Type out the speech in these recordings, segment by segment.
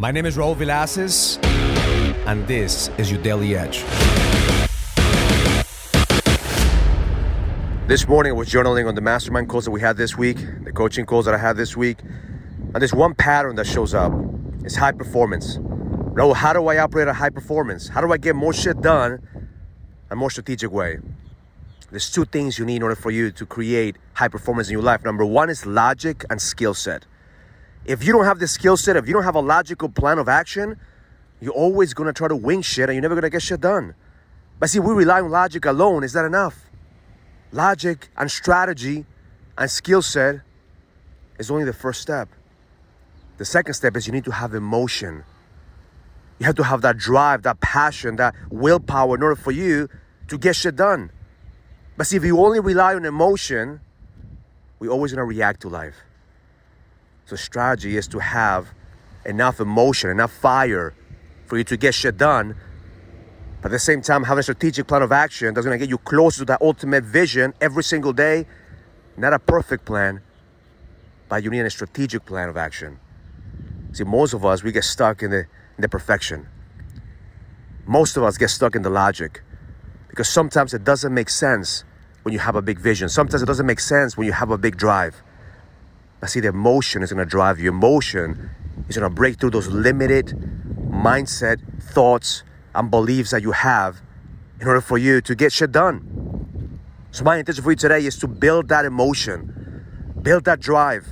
My name is Raul Villacis, and this is your Daily Edge. This morning I was journaling on the mastermind calls that we had this week, the coaching calls that I had this week, and there's one pattern that shows up. It's high performance. Raul, how do I operate at high performance? How do I get more shit done in a more strategic way? There's two things you need in order for you to create high performance in your life. Number one is logic and skill set. If you don't have the skill set, if you don't have a logical plan of action, you're always gonna try to wing shit and you're never gonna get shit done. But see, we rely on logic alone. Is that enough? Logic and strategy and skill set is only the first step. The second step is you need to have emotion. You have to have that drive, that passion, that willpower in order for you to get shit done. But see, if you only rely on emotion, we're always gonna react to life. So strategy is to have enough emotion, enough fire for you to get shit done. But at the same time, having a strategic plan of action that's gonna get you closer to that ultimate vision every single day. Not a perfect plan, but you need a strategic plan of action. See, most of us we get stuck in the in the perfection. Most of us get stuck in the logic because sometimes it doesn't make sense when you have a big vision. Sometimes it doesn't make sense when you have a big drive. But see, the emotion is going to drive you. Emotion is going to break through those limited mindset, thoughts, and beliefs that you have in order for you to get shit done. So, my intention for you today is to build that emotion, build that drive,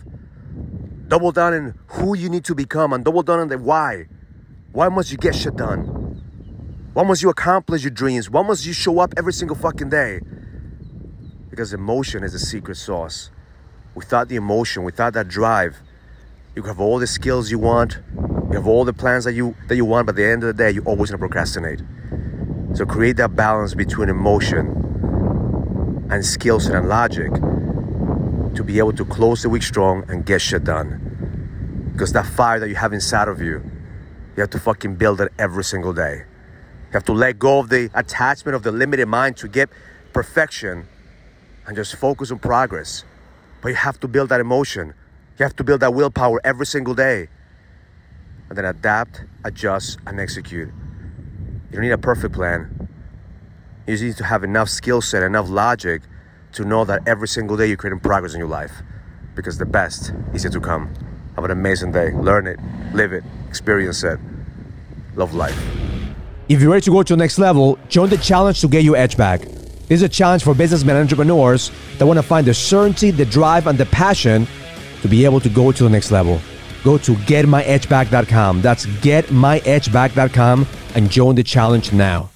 double down in who you need to become, and double down on the why. Why must you get shit done? Why must you accomplish your dreams? Why must you show up every single fucking day? Because emotion is the secret sauce without the emotion, without that drive, you have all the skills you want, you have all the plans that you that you want, but at the end of the day, you're always gonna procrastinate. So create that balance between emotion and skills and logic to be able to close the week strong and get shit done. Because that fire that you have inside of you, you have to fucking build it every single day. You have to let go of the attachment of the limited mind to get perfection and just focus on progress. But you have to build that emotion. You have to build that willpower every single day. And then adapt, adjust, and execute. You don't need a perfect plan. You just need to have enough skill set, enough logic to know that every single day you're creating progress in your life. Because the best is yet to come. Have an amazing day. Learn it, live it, experience it. Love life. If you're ready to go to the next level, join the challenge to get your edge back. This is a challenge for businessmen and entrepreneurs that want to find the certainty, the drive, and the passion to be able to go to the next level. Go to getmyedgeback.com. That's getmyedgeback.com and join the challenge now.